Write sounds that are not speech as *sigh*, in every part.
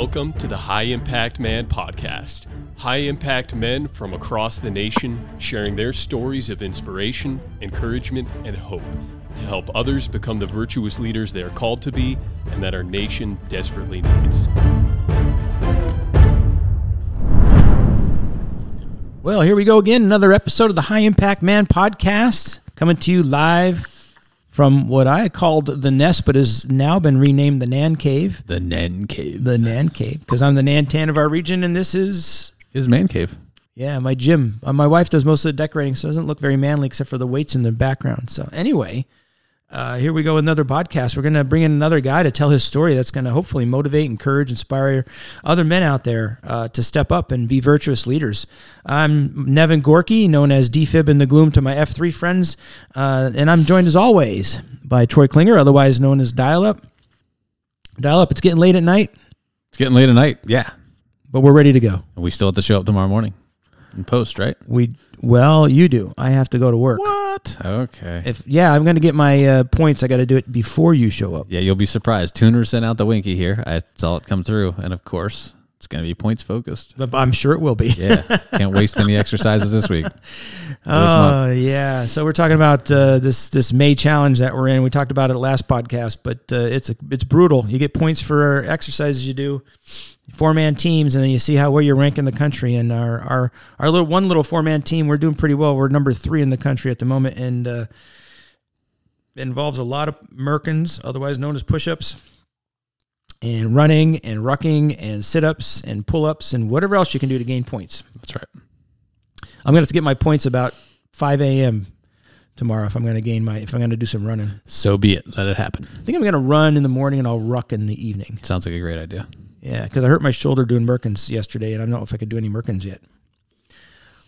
Welcome to the High Impact Man podcast. High impact men from across the nation sharing their stories of inspiration, encouragement, and hope to help others become the virtuous leaders they are called to be and that our nation desperately needs. Well, here we go again. Another episode of the High Impact Man podcast coming to you live from what I called the nest, but has now been renamed the Nan Cave. The Nan Cave. The Nan Cave, because I'm the Nantan of our region, and this is His man cave. yeah my gym. Uh, my wife does most of the decorating, so it doesn't look very manly except for the weights in the background. So anyway, uh, here we go with another podcast. We're going to bring in another guy to tell his story. That's going to hopefully motivate, encourage, inspire other men out there uh, to step up and be virtuous leaders. I'm Nevin Gorky, known as DFib in the Gloom to my F3 friends, uh, and I'm joined as always by Troy Klinger, otherwise known as Dial Up. Dial Up. It's getting late at night, It's getting late at night. Yeah. but we're ready to go. And we still have to show up tomorrow morning and post, right? We well, you do. I have to go to work. What? Okay. If yeah, I'm going to get my uh, points. I got to do it before you show up. yeah, you'll be surprised. Tuner sent out the winky here. I saw it come through. And of course, it's going to be points focused. But I'm sure it will be. Yeah. Can't waste any exercises this week. *laughs* Oh yeah. So we're talking about uh, this this May challenge that we're in. We talked about it last podcast, but uh, it's a, it's brutal. You get points for exercises you do, four man teams, and then you see how where you rank in the country. And our our our little one little four man team, we're doing pretty well. We're number three in the country at the moment, and uh, it involves a lot of merkins, otherwise known as push ups. And running and rucking and sit ups and pull ups and whatever else you can do to gain points. That's right. I'm gonna have to get my points about 5 a.m. tomorrow if I'm gonna gain my if I'm gonna do some running. So be it. Let it happen. I think I'm gonna run in the morning and I'll ruck in the evening. Sounds like a great idea. Yeah, because I hurt my shoulder doing Merkins yesterday, and I don't know if I could do any Merkins yet.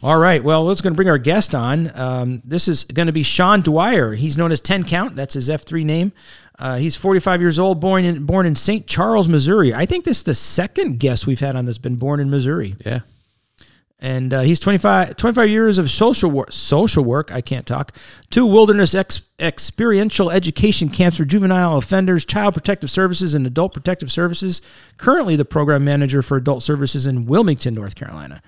All right, well, let's going to bring our guest on. Um, this is going to be Sean Dwyer. He's known as Ten Count. That's his F3 name. Uh, he's 45 years old, born in born in St. Charles, Missouri. I think this is the second guest we've had on that's been born in Missouri. Yeah. And uh, he's 25, 25 years of social work. Social work, I can't talk. Two wilderness ex- experiential education camps for juvenile offenders, child protective services, and adult protective services. Currently, the program manager for adult services in Wilmington, North Carolina.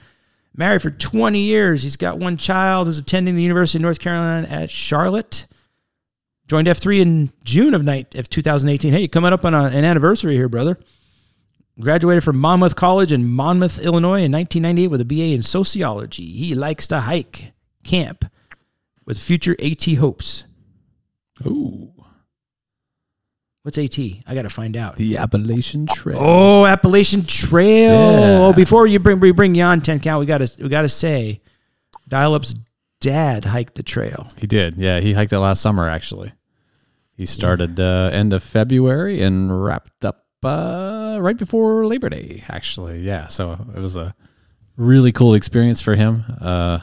Married for 20 years. He's got one child. Is attending the University of North Carolina at Charlotte. Joined F3 in June of night of 2018. Hey, coming up on a, an anniversary here, brother. Graduated from Monmouth College in Monmouth, Illinois in 1998 with a BA in sociology. He likes to hike, camp with future AT hopes. Ooh. What's AT? I got to find out. The Appalachian Trail. Oh, Appalachian Trail. Yeah. Oh, before you bring we bring you on 10 count, we got to we got to say Dial Up's dad hiked the trail. He did. Yeah. He hiked it last summer, actually. He started uh, end of February and wrapped up uh, right before Labor Day, actually. Yeah. So it was a really cool experience for him. Uh,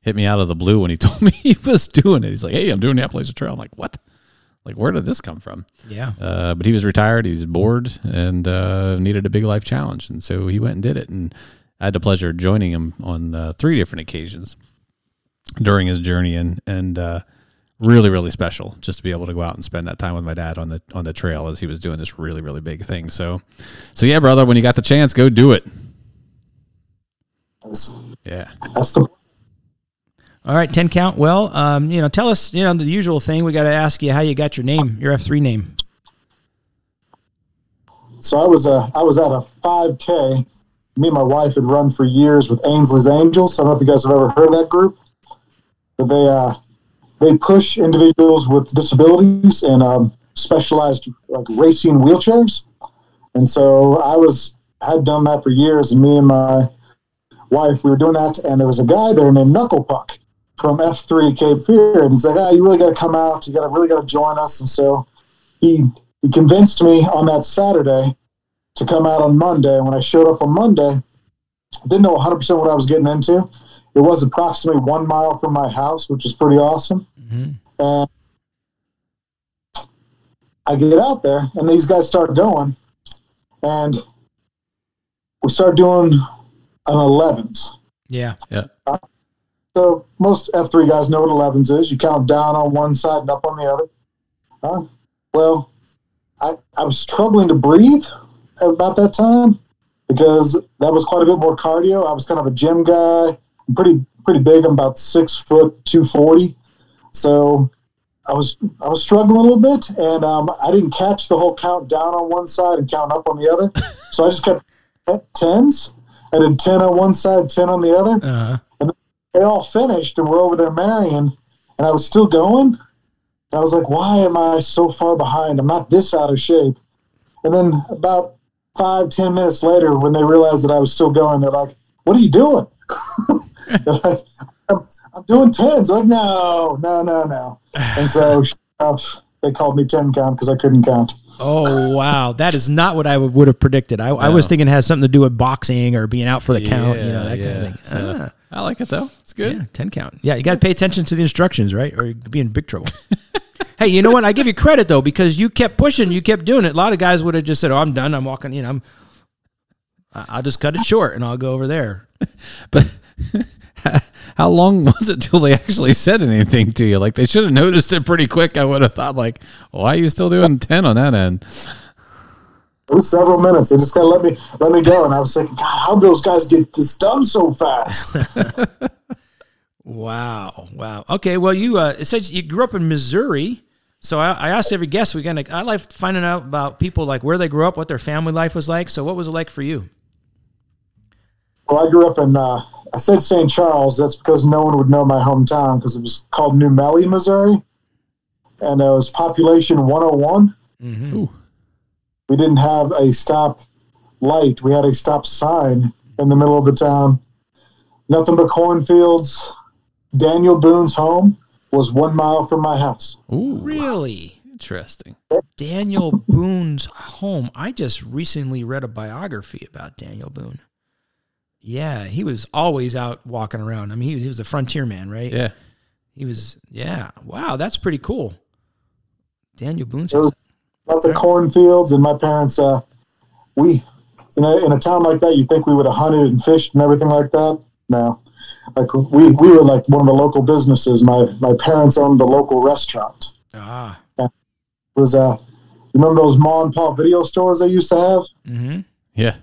hit me out of the blue when he *laughs* told me he was doing it. He's like, hey, I'm doing the Appalachian Trail. I'm like, what? Like, where did this come from? Yeah. Uh, but he was retired. He was bored and uh, needed a big life challenge. And so he went and did it. And I had the pleasure of joining him on uh, three different occasions during his journey. And, and uh, really, really special just to be able to go out and spend that time with my dad on the on the trail as he was doing this really, really big thing. So, so yeah, brother, when you got the chance, go do it. Yeah. All right, 10 count. Well, um, you know, tell us, you know, the usual thing. We got to ask you how you got your name, your F3 name. so I was uh, I was at a 5K. Me and my wife had run for years with Ainsley's Angels. I don't know if you guys have ever heard of that group, but they uh, they push individuals with disabilities and um, specialized like racing wheelchairs. And so I was had done that for years, and me and my wife we were doing that, and there was a guy there named Knuckle Puck from F3 Cape Fear, and he's like, "Ah, you really got to come out. You got to really got to join us." And so he he convinced me on that Saturday to come out on Monday. And when I showed up on Monday, didn't know 100% what I was getting into. It was approximately one mile from my house, which was pretty awesome. And I get out there, and these guys start going, and we start doing an 11s. Yeah. Yeah. So most F3 guys know what 11s is. You count down on one side and up on the other. Uh, well, I, I was struggling to breathe, about that time because that was quite a bit more cardio. I was kind of a gym guy. I'm pretty pretty big. I'm about six foot two forty. So I was I was struggling a little bit, and um, I didn't catch the whole count down on one side and count up on the other. *laughs* So I just kept tens. I did ten on one side, ten on the other. Uh-huh. And they all finished, and we're over there marrying, and I was still going. And I was like, "Why am I so far behind? I'm not this out of shape." And then about five, ten minutes later, when they realized that I was still going, they're like, "What are you doing?" *laughs* like, I'm, I'm doing tens. I'm like, no, no, no, no. And so *laughs* sure they called me ten count because I couldn't count. Oh wow, that is not what I would, would have predicted. I, I was thinking it has something to do with boxing or being out for the count, you know, that kind of thing. So, Ah, I like it though. It's good. yeah, ten count. Yeah, you got to pay attention to the instructions, right? Or you'd be in big trouble. *laughs* hey, you know what? I give you credit though because you kept pushing, you kept doing it. A lot of guys would have just said, "Oh, I'm done. I'm walking. You know, I'm. I'll just cut it short and I'll go over there." *laughs* But *laughs* how long was it till they actually said anything to you? Like they should have noticed it pretty quick. I would have thought like, why are you still doing ten on that end? It was several minutes. They just kind of let me let me go, and I was thinking, God, how do those guys get this done so fast? *laughs* Wow, wow. Okay, well, you uh, it says you grew up in Missouri. So I, I asked every guest we gonna. I like finding out about people like where they grew up, what their family life was like. So what was it like for you? Well, I grew up in. Uh, I said St. Charles. That's because no one would know my hometown because it was called New Melle, Missouri, and it was population 101. Mm-hmm. Ooh. We didn't have a stop light. We had a stop sign in the middle of the town. Nothing but cornfields. Daniel Boone's home was one mile from my house. Ooh. Really, Interesting. Daniel Boone's home. I just recently read a biography about Daniel Boone. Yeah, he was always out walking around. I mean, he was, he was a frontier man, right? Yeah. He was. Yeah. Wow, that's pretty cool. Daniel Boone's. There was lots of cornfields, and my parents, uh, we, in a, in a town like that, you think we would have hunted and fished and everything like that. No, like we, we were like one of the local businesses. My my parents owned the local restaurant. Ah. It was uh, you remember those mom and pop video stores they used to have? Mm-hmm. Yeah.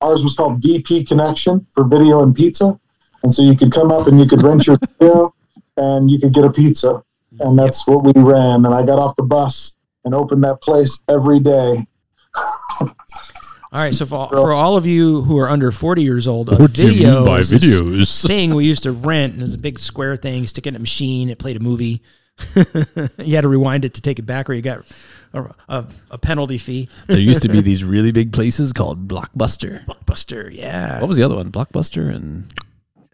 Ours was called VP Connection for video and pizza, and so you could come up and you could rent your video, and you could get a pizza, and that's what we ran. And I got off the bus and opened that place every day. All right, so for, for all of you who are under 40 years old, a video is this videos? *laughs* thing we used to rent, and it was a big square thing, stick it in a machine, it played a movie. *laughs* you had to rewind it to take it back, or you got a, a, a penalty fee. there used to be *laughs* these really big places called Blockbuster. Blockbuster, yeah. What was the other one? Blockbuster and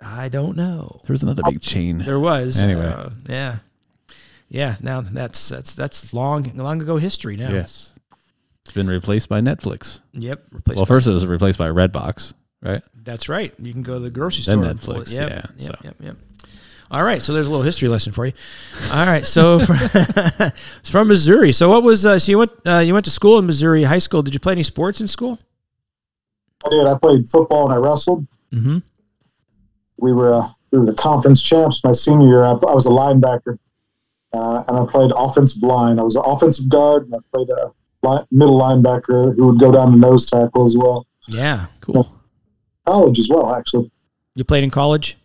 I don't know. there was another big chain. There was. Anyway. uh, yeah. Yeah, now that's that's that's long long ago history now. Yes. It's been replaced by Netflix. Yep. Replaced Well, first it was replaced by Redbox, right? That's right. You can go to the grocery Then store. and Netflix. Yep, yeah, Yep, so. yep, yep. All right. So there's a little history lesson for you. All right. So *laughs* *laughs* it's from Missouri. So what was? Uh, so you went uh, you went to school in Missouri high school. Did you play any sports in school? I did. I played football and I wrestled. Mm-hmm. We were uh, we were the conference champs my senior year. I, I was a linebacker, uh, and I played offensive line. I was an offensive guard, and I played a li- middle linebacker who would go down to nose tackle as well. Yeah. Cool. College as well, actually. You played in college.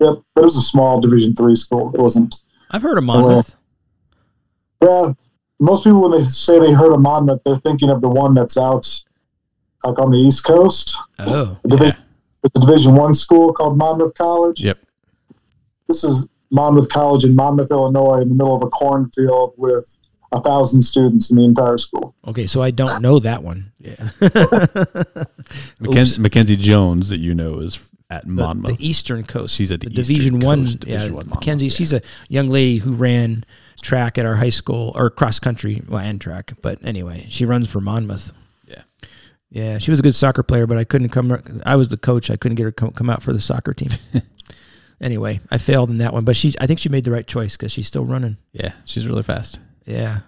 Yep, but it was a small Division three school. It wasn't. I've heard of Monmouth. Yeah, most people when they say they heard of Monmouth, they're thinking of the one that's out like on the East Coast. Oh. The Divi- It's a Division one school called Monmouth College. Yep. This is Monmouth College in Monmouth, Illinois, in the middle of a cornfield with a thousand students in the entire school. Okay. So I don't know that one. Yeah. *laughs* Mackenzie, Mackenzie Jones, that you know, is at Monmouth. the Eastern Coast. She's at the Division Eastern One. Coast, Division yeah, One Mackenzie. Monmouth, She's a young lady who ran track at our high school or cross country well, and track. But anyway, she runs for Monmouth. Yeah. Yeah, she was a good soccer player, but I couldn't come. I was the coach. I couldn't get her come, come out for the soccer team. *laughs* anyway, I failed in that one, but she. I think she made the right choice because she's still running. yeah, she's really fast. Yeah,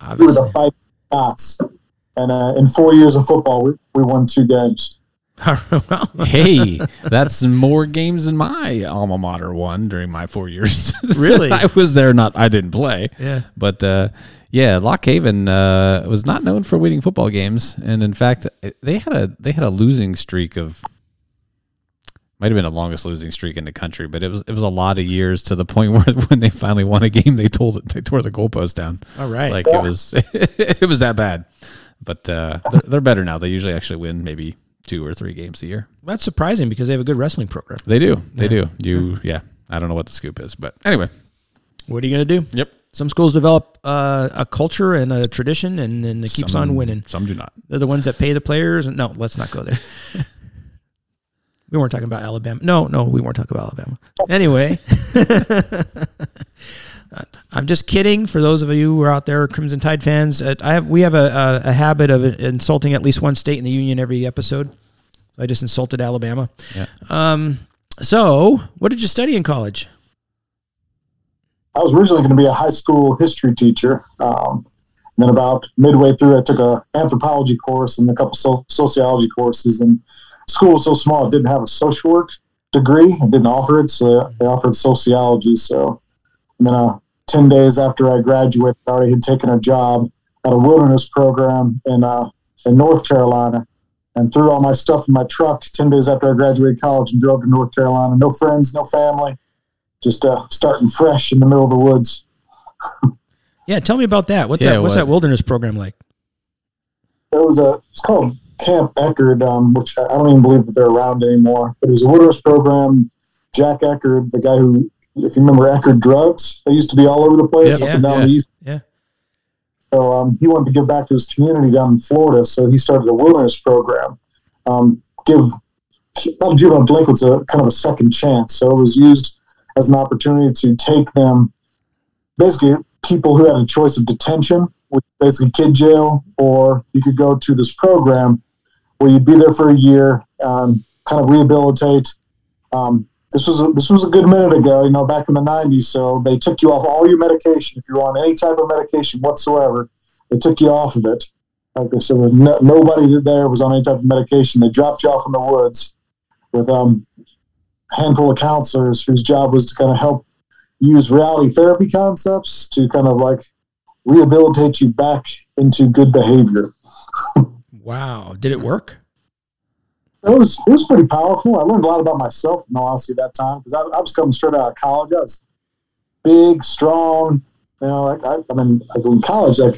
We were obviously. the Fighting Scots, and uh, in four years of football, we, we won two games. Hey, *laughs* *laughs* that's more games than my alma mater won during my four years. *laughs* Really? I was there. Not I didn't play. Yeah. But uh, Yeah, Lock Haven uh, was not known for winning football games, and in fact, they had a they had a losing streak of might have been the longest losing streak in the country, but it was it was a lot of years to the point where when they finally won a game, they told it they tore the goalpost down. All right. Like it was it was that bad. But uh, they're, they're better now. They usually actually win maybe two or three games a year. That's surprising because they have a good wrestling program. They do. They do. You yeah. I don't know what the scoop is, but anyway. What are you going to do? Yep. Some schools develop uh, a culture and a tradition, and then it keeps Some- on winning. Some do not. They're the ones that pay the players. And no, let's not go there. *laughs* we weren't talking about Alabama. No, no, we weren't talking about Alabama. Anyway, *laughs* I'm just kidding. For those of you who are out there, Crimson Tide fans, uh, I have we have a, a, a habit of insulting at least one state in the union every episode. I just insulted Alabama. Yeah. Um. So, what did you study in college? I was originally going to be a high school history teacher. Um, and then about midway through, I took a anthropology course and a couple so- sociology courses. And school was so small, it didn't have a social work degree. It didn't offer it, so they offered sociology. So, and then uh, ten days after I graduated, I already had taken a job at a wilderness program in uh, in North Carolina. And threw all my stuff in my truck 10 days after I graduated college and drove to North Carolina. No friends, no family just uh, starting fresh in the middle of the woods. *laughs* Yeah, tell me about that. What Yeah, that, what's what- that wilderness program like? There was a it's called Camp Eckerd, um, which I I don't even believe that they're around anymore. But it was a wilderness program. Jack Eckerd, the guy who, if you remember Eckerd drugs, they used to be all over the place, Yep. up and down yeah. the east. Yeah. So um, he wanted to give back to his community down in Florida, so he started a wilderness program. Um, give a lot of juvenile delinquents a kind of a second chance. So it was used as an opportunity to take them, basically people who had a choice of detention, which basically kid jail, or you could go to this program where you'd be there for a year, um, kind of rehabilitate. Um, this was a, this was a good minute ago, you know, back in the '90s. So they took you off all your medication. If you're on any type of medication whatsoever, they took you off of it. Like they said, no, nobody there was on any type of medication. They dropped you off in the woods with um, a handful of counselors whose job was to kind of help use reality therapy concepts to kind of like rehabilitate you back into good behavior. *laughs* Wow, did it work? It was it was pretty powerful. I learned a lot about myself in all honesty at that time because I, I was coming straight out of college. I was big, strong. You know, like I, I mean, like in college, like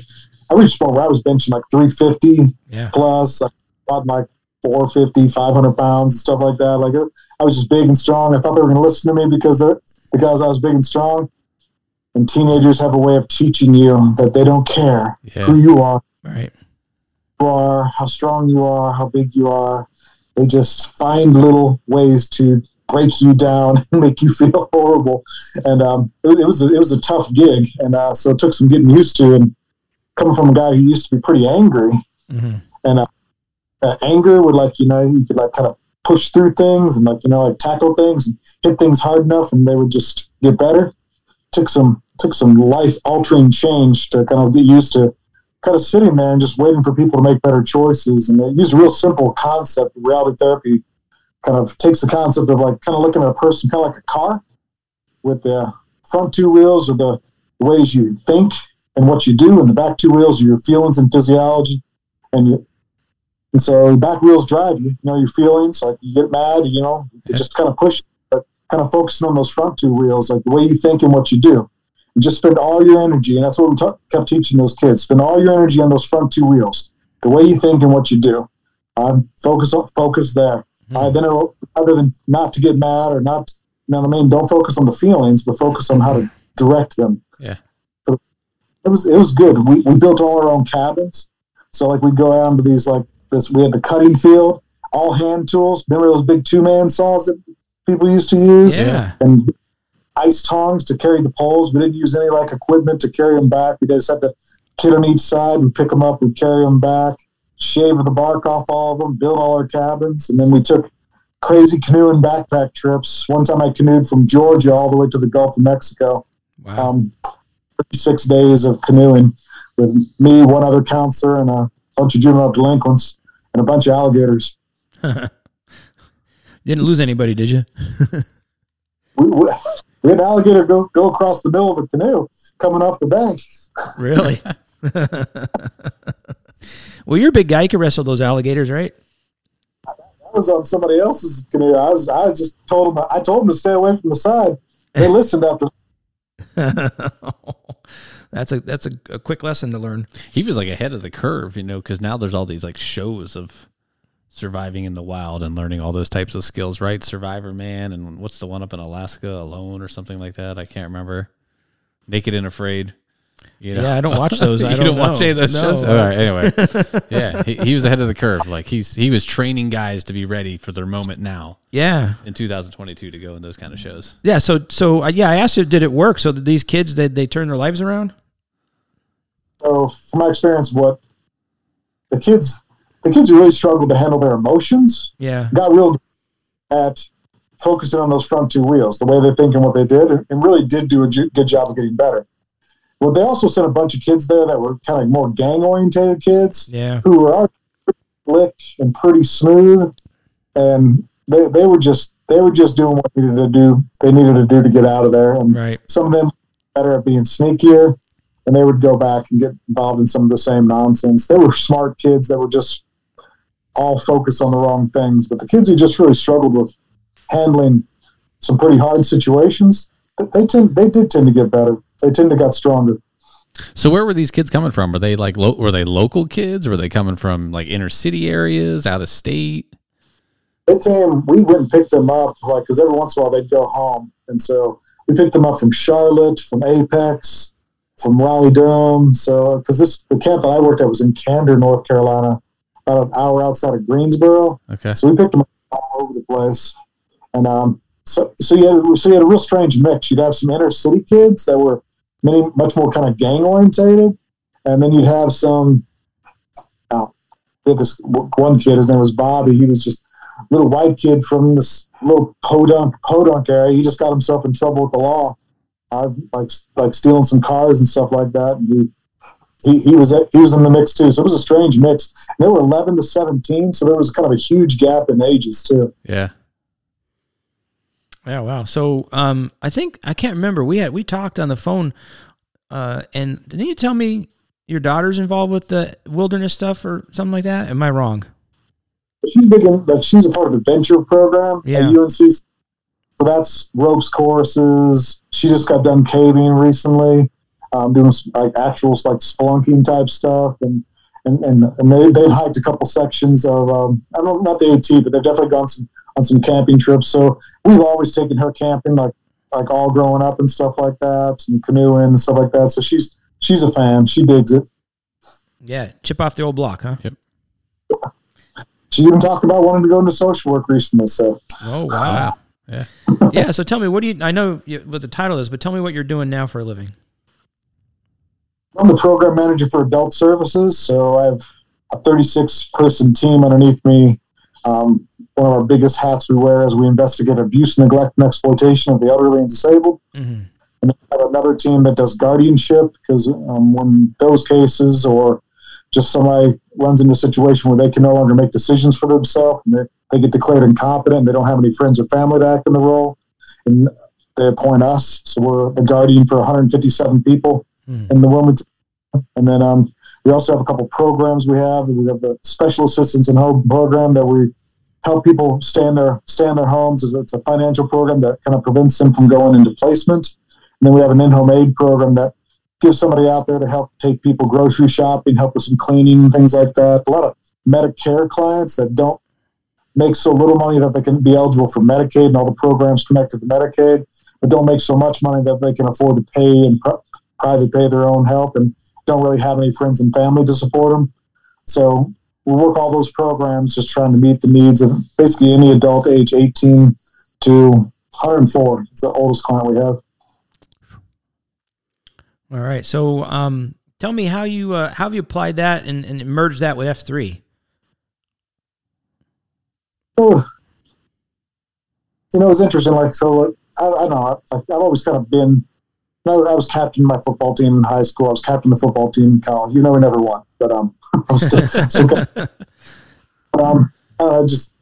I reached a point where I was benching like 350 Yeah. plus, like about like 450, 500 pounds and stuff like that. Like it, I was just big and strong. I thought they were going to listen to me because they're because I was big and strong. And teenagers have a way of teaching you that they don't care Yeah. who you are right. you are, how strong you are, how big you are. They just find little ways to break you down *laughs* and make you feel *laughs* horrible. And um, it, it was a, it was a tough gig, and uh, so it took some getting used to. And coming from a guy who used to be pretty angry, hmm and uh, uh, anger would like you know you could like kind of push through things and like you know like tackle things and hit things hard enough, and they would just get better. Took some took some life altering change to kind of get used to kind of sitting there and just waiting for people to make better choices. And they use a real simple concept. Reality therapy kind of takes the concept of like kind of looking at a person kind of like a car with the front two wheels are the ways you think and what you do, and the back two wheels are your feelings and physiology. And you, and so the back wheels drive you, you know, your feelings, like you get mad, you know, Yeah. just kind of push, but kind of focusing on those front two wheels, like the way you think and what you do. Just spend all your energy, and that's what we ta- kept teaching those kids. Spend all your energy on those front two wheels, the way you think and what you do. Um, focus on focus there. Uh, then, it'll, other than not to get mad or not, you know what I mean. Don't focus on the feelings, but focus on how to direct them. Yeah. So it was it was good. We we built all our own cabins, so like we'd go out to these like this. We had the cutting field, all hand tools. Remember those big two man saws that people used to use? Yeah. and ice tongs to carry the poles. We didn't use any like equipment to carry them back. We just had to kid on each side. We pick them up, we carry them back, shave the bark off all of them, build all our cabins, and then we took crazy canoe and backpack trips. One time I canoed from Georgia all the way to the Gulf of Mexico. Wow. Um, 36 days of canoeing with me, one other counselor, and a bunch of juvenile delinquents and a bunch of alligators. *laughs* Didn't lose anybody, did you? *laughs* we, we, we had an alligator go, go across the middle of a canoe coming off the bank. Really? *laughs* well, you're a big guy. You can wrestle those alligators, right? I was on somebody else's canoe. I was. I just told them. I told them to stay away from the side. They *laughs* listened after. *laughs* that's a that's a, a quick lesson to learn. He was like ahead of the curve, you know, because now there's all these like shows of surviving in the wild and learning all those types of skills, right? Survivor Man and what's the one up in Alaska, Alone or something like that? I can't remember. Naked and Afraid. You know? Yeah, I don't watch *laughs* those. I you don't, don't, watch any of those No. shows. All right. Anyway, *laughs* yeah, he, he was ahead of the curve. Like he's he was training guys to be ready for their moment now Yeah, in 2022 to go in those kind of shows. yeah. So so uh, yeah, I asked you, did it work? So did these kids they they turn their lives around? So, from my experience, what the kids, the kids who really struggled to handle their emotions, Yeah, got real good at focusing on those front two wheels, the way they think and what they did, and, really did do a good job of getting better. Well, they also sent a bunch of kids there that were kind of more gang orientated kids yeah, who were slick and pretty smooth, and they, they were just they were just doing what they needed to do. They needed to do to get out of there, and right. some of them better at being sneakier, and they would go back and get involved in some of the same nonsense. They were smart kids that were just all focused on the wrong things, but the kids who just really struggled with handling some pretty hard situations, they- they tend they did tend to get better. They tend to got stronger. So where were these kids coming from? Were they like lo- were they local kids? Were they coming from like inner city areas, out of state? They came. We went and picked them up, like because every once in a while they'd go home, and so we picked them up from Charlotte, from Apex, from Raleigh Durham. So because this the camp that I worked at was in Candor, North Carolina, about an hour outside of Greensboro. Okay. So we picked them up all over the place, and um, so so you had so you had a real strange mix. You'd have some inner city kids that were many much more kind of gang orientated, and then you'd have some. Oh, we had this one kid. His name was Bobby. He was just a little white kid from this little podunk podunk area. He just got himself in trouble with the law, uh, like like stealing some cars and stuff like that. And he, he, he was he was in the mix too. So it was a strange mix. They were 11 to 17, so there was kind of a huge gap in ages too. Yeah. Yeah, wow. So, um, I think I can't remember. We had we talked on the phone, uh, and didn't you tell me your daughter's involved with the wilderness stuff or something like that? Am I wrong? She's big in, like she's a part of the venture program Yeah. at UNC. So that's ropes courses. She just got done caving recently, um, doing some, like actual like spelunking type stuff, and and and, and they they've hiked a couple sections of um, I don't know not the AT, but they've definitely gone some on some camping trips. So we've always taken her camping, like like all growing up and stuff like that, and canoeing and stuff like that. So she's she's a fan. She digs it. Yeah, chip off the old block, huh? Yep. She even talked about wanting to go into social work recently. So Oh Wow. Yeah. yeah. So tell me, what do you? I know you, what the title is, but tell me what you're doing now for a living. I'm the program manager for adult services, so I have a 36 person team underneath me. Um, one of our biggest hats we wear is we investigate abuse, neglect, and exploitation of the elderly and disabled. Mm-hmm. And then we have another team that does guardianship because um, when those cases or just somebody runs into a situation where they can no longer make decisions for themselves and they, they get declared incompetent, they don't have any friends or family to act in the role, and they appoint us. So we're the guardian for 157 people Hmm. in the Wilmington. And then um, we also have a couple programs we have. We have the special assistance and home program that we help people stay in their stay in their homes. It's- It's a financial program that kind of prevents them from going into placement. And then we have an in-home aid program that gives somebody out there to help take people grocery shopping, help with some cleaning and things like that. A lot of Medicare clients that don't make so little money that they can be eligible for Medicaid and all the programs connected to Medicaid, but don't make so much money that they can afford to pay and pri- private pay their own help and don't really have any friends and family to support them. So we work all those programs just trying to meet the needs of basically any adult age 18 to 104 is the oldest client we have. All right. So, um, tell me how you uh, how have you applied that and, and merged that with F three? So, you know, it was interesting. Like, so I, I don't know. I, I've always kind of been. I, I was captain of my football team in high school. I was captain of the football team in college. You know, we never won, but um, *laughs* I was still, still um, I just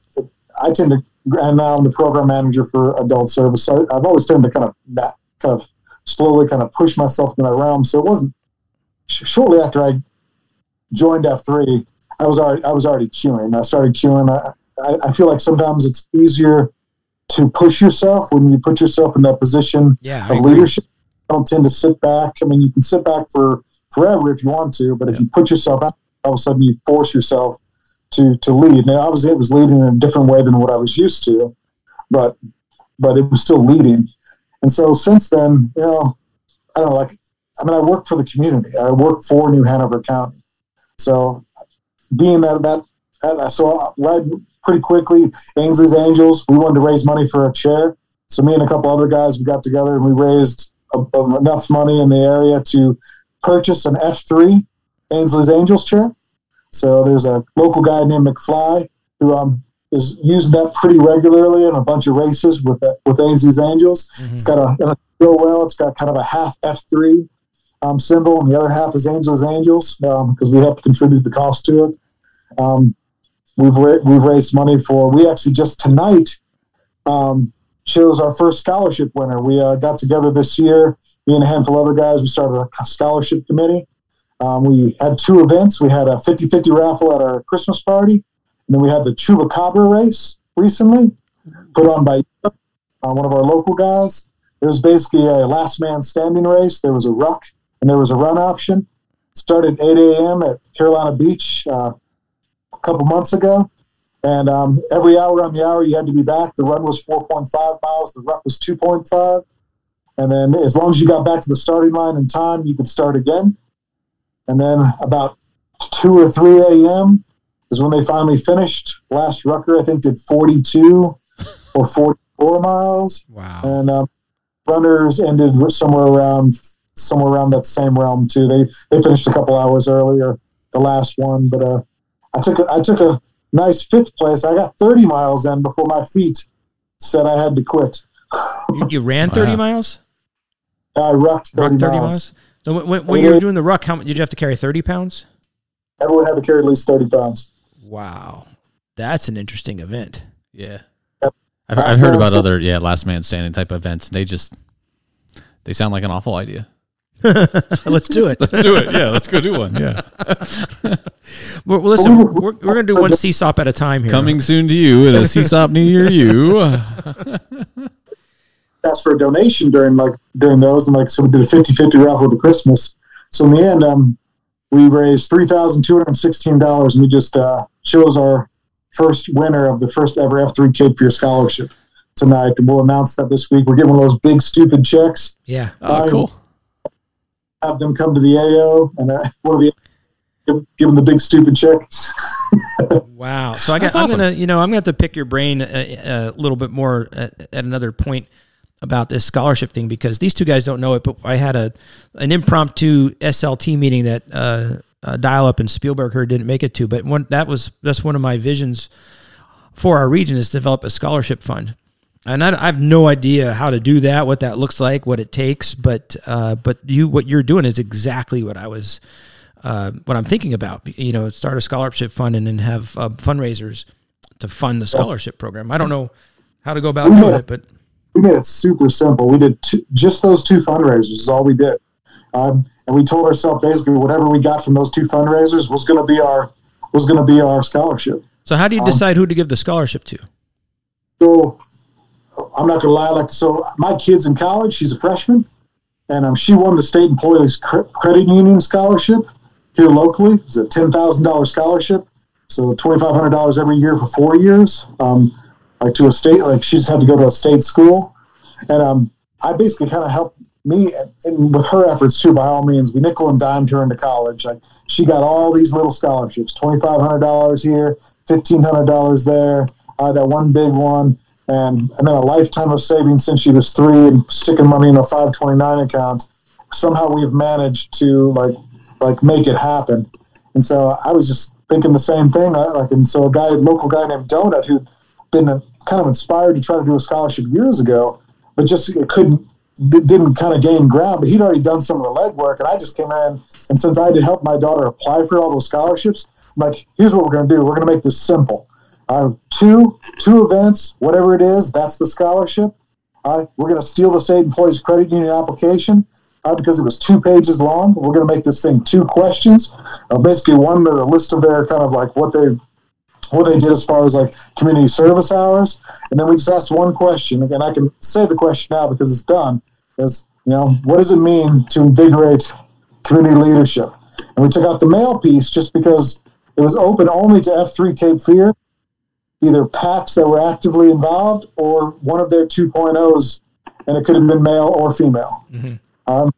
I tend to, and now I'm the program manager for adult service. So I've always tended to kind of kind of slowly kind of push myself in that realm. So it wasn't sh- shortly after I joined F3, I was already I was already queuing. I started queuing. I, I, I feel like sometimes it's easier to push yourself when you put yourself in that position Yeah, of leadership. I don't tend to sit back. I mean, you can sit back for forever if you want to, but if you put yourself out, all of a sudden you force yourself to to lead. Now, obviously, it was leading in a different way than what I was used to, but but it was still leading. And so since then, you know, I don't know, like I mean, I work for the community. I work for New Hanover County. So being that that, that so right pretty quickly, Ainsley's Angels, we wanted to raise money for a chair. So me and a couple other guys, we got together and we raised enough money in the area to purchase an F3 Ainsley's Angels chair. So there's a local guy named McFly who um, is using that pretty regularly in a bunch of races with with Ainsley's Angels. It's got a go well. It's got kind of a half F3 um, symbol, and the other half is Angels Angels because we helped contribute the cost to it. Um, we've ra- we've raised money for. We actually just tonight um, chose our first scholarship winner. We uh, got together this year. Me and a handful of other guys. We started a scholarship committee. Um, we had two events. We had a 50-50 raffle at our Christmas party, and then we had the Chupacabra race recently, put on by uh, one of our local guys. It was basically a last man standing race. There was a ruck and there was a run option. Started 8 a.m. at Carolina Beach uh, a couple months ago. And um, every hour on the hour, you had to be back. The run was 4.5 miles, the ruck was 2.5. And then as long as you got back to the starting line in time, you could start again. And then about 2 or 3 a.m. is when they finally finished. Last rucker, I think, did 42 or 44 miles Wow. and um, runners ended somewhere around somewhere around that same realm too. They they finished a couple hours earlier, the last one, but uh, I took a, I took a nice fifth place. I got 30 miles in before my feet said I had to quit. You, you ran 30 Wow. miles? I rucked 30, Ruck 30 miles. miles? So when, when, when you were doing the ruck, how much did you have to carry 30 pounds? Everyone had to carry at least 30 pounds. Wow. That's an interesting event. Yeah. Yep. I've, I've heard about other yeah last man standing type events. They just they sound like an awful idea. *laughs* Let's do it. Let's do it. Yeah, let's go do one. Yeah. *laughs* Well, listen, we're, we're going to do one CSAUP at a time here. Coming soon to you at a CSAUP near you. *laughs* asked for a donation during like during those and like so we did a 50-50 raffle with Christmas. So in the end, um, we raised three thousand two hundred and sixteen dollars and we just uh, chose our first winner of the first ever F three Cape Fear scholarship tonight. And we'll announce that this week. We're getting one of those big stupid checks. Yeah. Oh, cool. Have them come to the AO and uh, *laughs* one of the give, give them the big stupid check. *laughs* Wow. So I got, That's I'm awesome. gonna, you know, I'm gonna have to pick your brain a, a little bit more at, at another point about this scholarship thing because these two guys don't know it, but I had a an impromptu SLT meeting that uh, uh, dial up and Spielberg heard didn't make it to, but one that was that's one of my visions for our region is develop a scholarship fund. And I, I have no idea how to do that, what that looks like, what it takes. But uh, but you, what you're doing is exactly what I was, uh, what I'm thinking about. You know, start a scholarship fund and then have uh, fundraisers to fund the scholarship program. I don't know how to go about doing it, but we made it super simple. We did two, just those two fundraisers is all we did, um, and we told ourselves basically whatever we got from those two fundraisers was going to be our was going to be our scholarship. so how do you decide who to give the scholarship to? So I'm not to lie. Like so, my kid's in college. She's a freshman, and um, she won the state employees Cre- credit union scholarship here locally. It's a ten thousand dollars scholarship, so twenty five hundred dollars every year for four years. Um, like to a state, like she just had to go to a state school, and um, I basically kind of helped me and, and with her efforts too. By all means, we nickel and dimed her into college. Like she got all these little scholarships: twenty five hundred dollars here, fifteen hundred dollars there, uh, that one big one, and and then a lifetime of savings since she was three and sticking money in a five twenty nine account. Somehow we've managed to like like make it happen. And so I was just thinking the same thing. Like, and so a guy, local guy named Donut, who'd been kind of inspired to try to do a scholarship years ago, but just couldn't, didn't kind of gain ground. But he'd already done some of the legwork, and I just came in. And since I had to help my daughter apply for all those scholarships, I'm like, here's what we're going to do. We're going to make this simple. Uh, two two events, whatever it is, that's the scholarship. Uh, we're going to steal the state employees credit union application, uh, because it was two pages long. We're going to make this thing two questions. Uh, basically, one the list of their kind of like what they what they did as far as like community service hours, and then we just asked one question. Again, I can say the question now because it's done. Is you know what does it mean to invigorate community leadership? And we took out the male piece just because it was open only to F3 Cape Fear, either PAX that were actively involved or one of their 2.0s, and it could have been male or female. Um,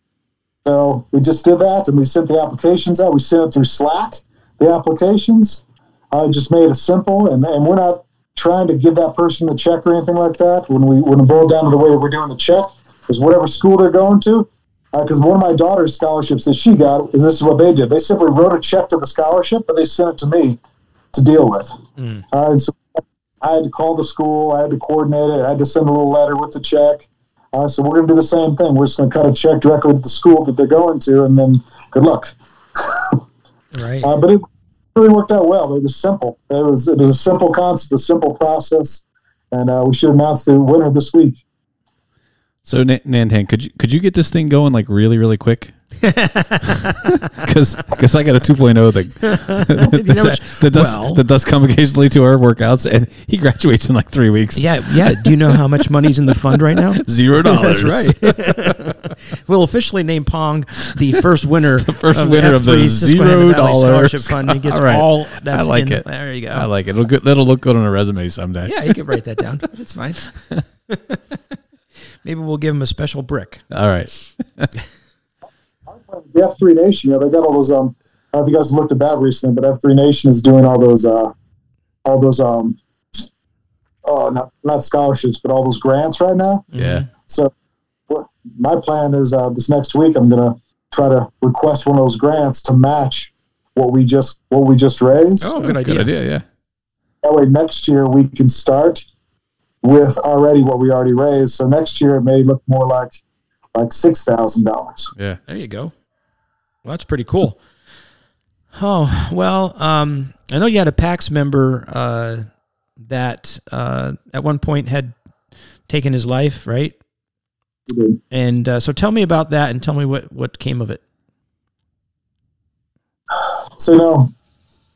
so we just did that, and we sent the applications out. We sent it through Slack, the applications. I just made it simple, and, and we're not trying to give that person the check or anything like that. When we when it boiled down to the way that we're doing the check, is whatever school they're going to. Because one of my daughter's scholarships that she got is this is what they did. They simply wrote a check to the scholarship, but they sent it to me to deal with. Uh, and so I had to call the school, I had to coordinate it, I had to send a little letter with the check. Uh, so we're going to do the same thing. We're just going to cut a check directly to the school that they're going to, and then good luck. *laughs* Right. Uh, but it really worked out well. It was simple. It was it was a simple concept, a simple process, and uh, we should announce the winner this week. So N- Nantan, could you could you get this thing going like really really quick? *laughs* Because I got a 2.0 that *laughs* *laughs* You know that, that does well- that does come occasionally to our workouts, and he graduates in like three weeks. yeah, yeah. Do you know how much money's in the fund right now? Zero dollars. That's right. we'll officially name Pong the first winner, the first winner of the F3 Susquehanna Valley $0 scholarship fund. He gets All right. all that's I like in- it. There you go. I like it. It'll good, that'll look good on a resume someday. yeah, you can write that down. It's fine. Maybe we'll give him a special brick. All right. The F three Nation, you know, they got all those. Um, I don't know if you guys looked at that recently, but F three Nation is doing all those, uh, all those, um, oh, not not scholarships, but all those grants right now. Yeah. So, what, my plan is uh, this next week, I'm gonna try to request one of those grants to match what we just what we just raised. Oh, good idea. Good idea. Yeah. That way, next year we can start with already what we already raised. So next year it may look more like like six thousand dollars. Yeah. There you go. Well, that's pretty cool. Oh well, um, I know you had a PAX member uh, that uh, at one point had taken his life, right? And uh, so, tell me about that, and tell me what what came of it. So you know,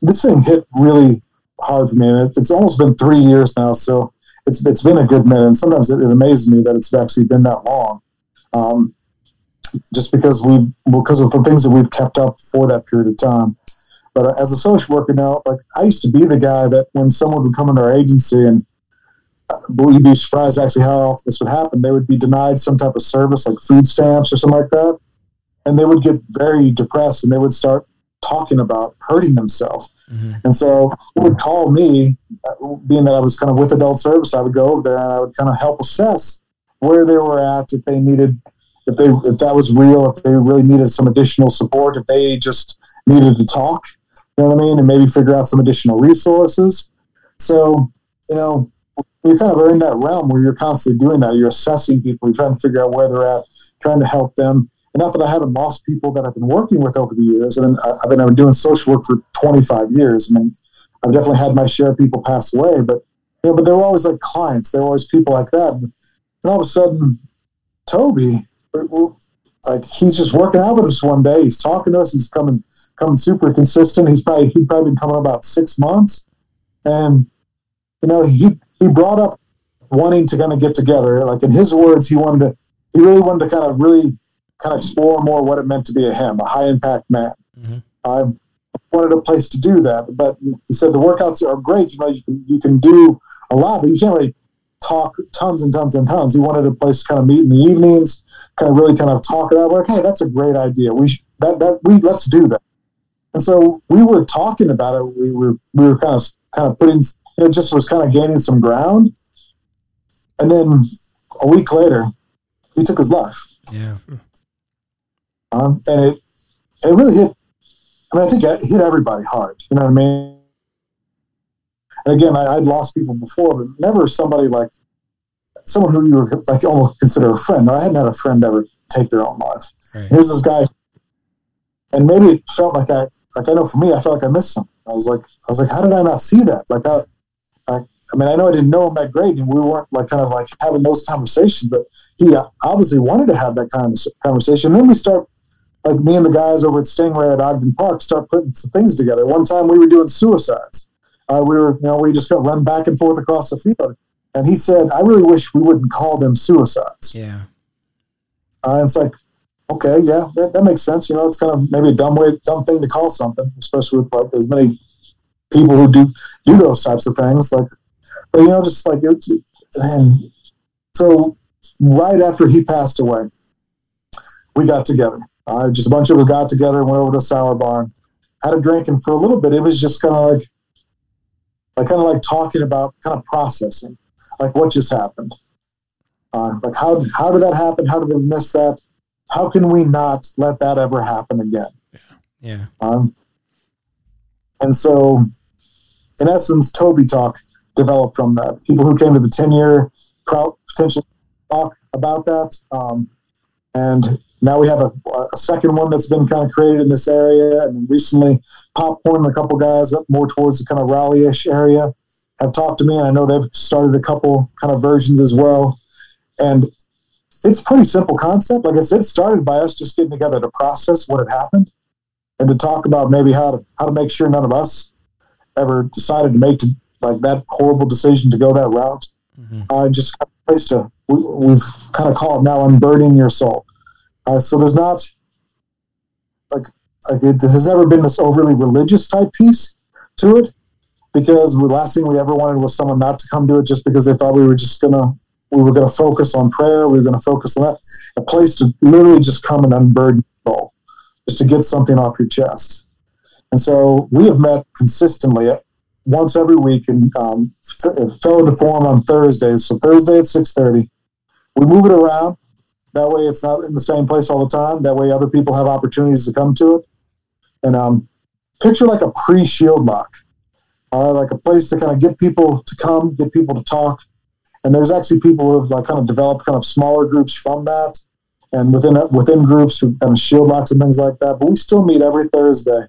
this thing hit really hard for me, and it, it's almost been three years now. So it's it's been a good minute. And sometimes it, it amazes me that it's actually been that long, um, just because we because of the things that we've kept up for that period of time. But uh, as a social worker now, like I used to be the guy that when someone would come into our agency and uh, but you'd be surprised actually how often this would happen. They would be denied some type of service like food stamps or something like that, and they would get very depressed and they would start talking about hurting themselves. And so they would call me, uh, being that I was kind of with adult service, I would go over there and I would kind of help assess where they were at, if they needed, if they, if that was real, if they really needed some additional support, if they just needed to talk, you know what I mean? And maybe figure out some additional resources. So, you know, you kind of are in that realm where you're constantly doing that. You're assessing people, you're trying to figure out where they're at, trying to help them. And not that I haven't lost people that I've been working with over the years. And I- I've been, I've been doing social work for 25 years. I mean, I've definitely had my share of people pass away, but you know, but they were always like clients. They were always people like that. And all of a sudden, Toby, like he's just working out with us one day. He's talking to us. He's coming, coming super consistent. He's probably he'd probably been coming about six months, and you know he he brought up wanting to kind of get together. Like in his words, he wanted to he really wanted to kind of really kind of explore more what it meant to be a him, a high impact man. Mm-hmm. I wanted a place to do that, but he said the workouts are great. You know, you can you can do a lot, but you can't really talk tons and tons and tons. He wanted a place to kind of meet in the evenings, kind of really kind of talk about We're like, hey, that's a great idea. We sh- that that we let's do that. And so we were talking about it. We were we were kind of kind of putting it just was kind of gaining some ground. And then a week later, he took his life. Yeah. Um, and it and it really hit. I mean, I think it hit everybody hard. You know what I mean? And again, I, I'd lost people before, but never somebody like someone who you were like almost consider a friend. I hadn't had a friend ever take their own life. Right. Here's this guy, and maybe it felt like I like I know for me, I felt like I missed something. I was like, I was like, how did I not see that? Like, I, I, I mean, I know I didn't know him that great, and we weren't like kind of like having those conversations, but he obviously wanted to have that kind of conversation. Then we start, like me and the guys over at Stingray at Ogden Park, start putting some things together. One time we were doing suicides. Uh, we were, you know, we just got run back and forth across the field. And he said, I really wish we wouldn't call them suicides. Yeah. Uh, it's like, okay, yeah, that, that, makes sense. You know, it's kind of maybe a dumb way, dumb thing to call something, especially with like as many people who do do those types of things. Like, but you know, just like it, and so right after he passed away, we got together. Uh, just a bunch of us got together, went over to Sour Barn, had a drink, and for a little bit, it was just kind of like, like kind of like talking about kind of processing, like what just happened, uh, like how how did that happen? How did they miss that? How can we not let that ever happen again? Yeah. Yeah. Um, and so, in essence, Toby Talk developed from that. People who came to the 10 year potential talk about that. Um, and now we have a, a, second one that's been kind of created in this area. And recently, Popcorn and a couple guys up more towards the kind of Raleigh ish area have talked to me. And I know they've started a couple kind of versions as well. And it's pretty simple concept. Like I said, it started by us just getting together to process what had happened and to talk about maybe how to how to make sure none of us ever decided to make to, like that horrible decision to go that route. Mm-hmm. Uh, just kind of place to we, have kind of called now unburdening your soul. Uh, so there's not like like it has never been this overly religious type piece to it because the last thing we ever wanted was someone not to come to it just because they thought we were just gonna we were gonna focus on prayer we were gonna focus on that a place to literally just come and unburden soul just to get something off your chest and so we have met consistently once every week and um, it fell into form on Thursdays. So Thursday at six thirty, we move it around. That way, it's not in the same place all the time. That way, other people have opportunities to come to it. And um, picture like a pre-shield lock, uh, like a place to kind of get people to come, get people to talk. And there's actually people who have like kind of developed kind of smaller groups from that, and within within groups who kind of shield locks and things like that. But we still meet every Thursday,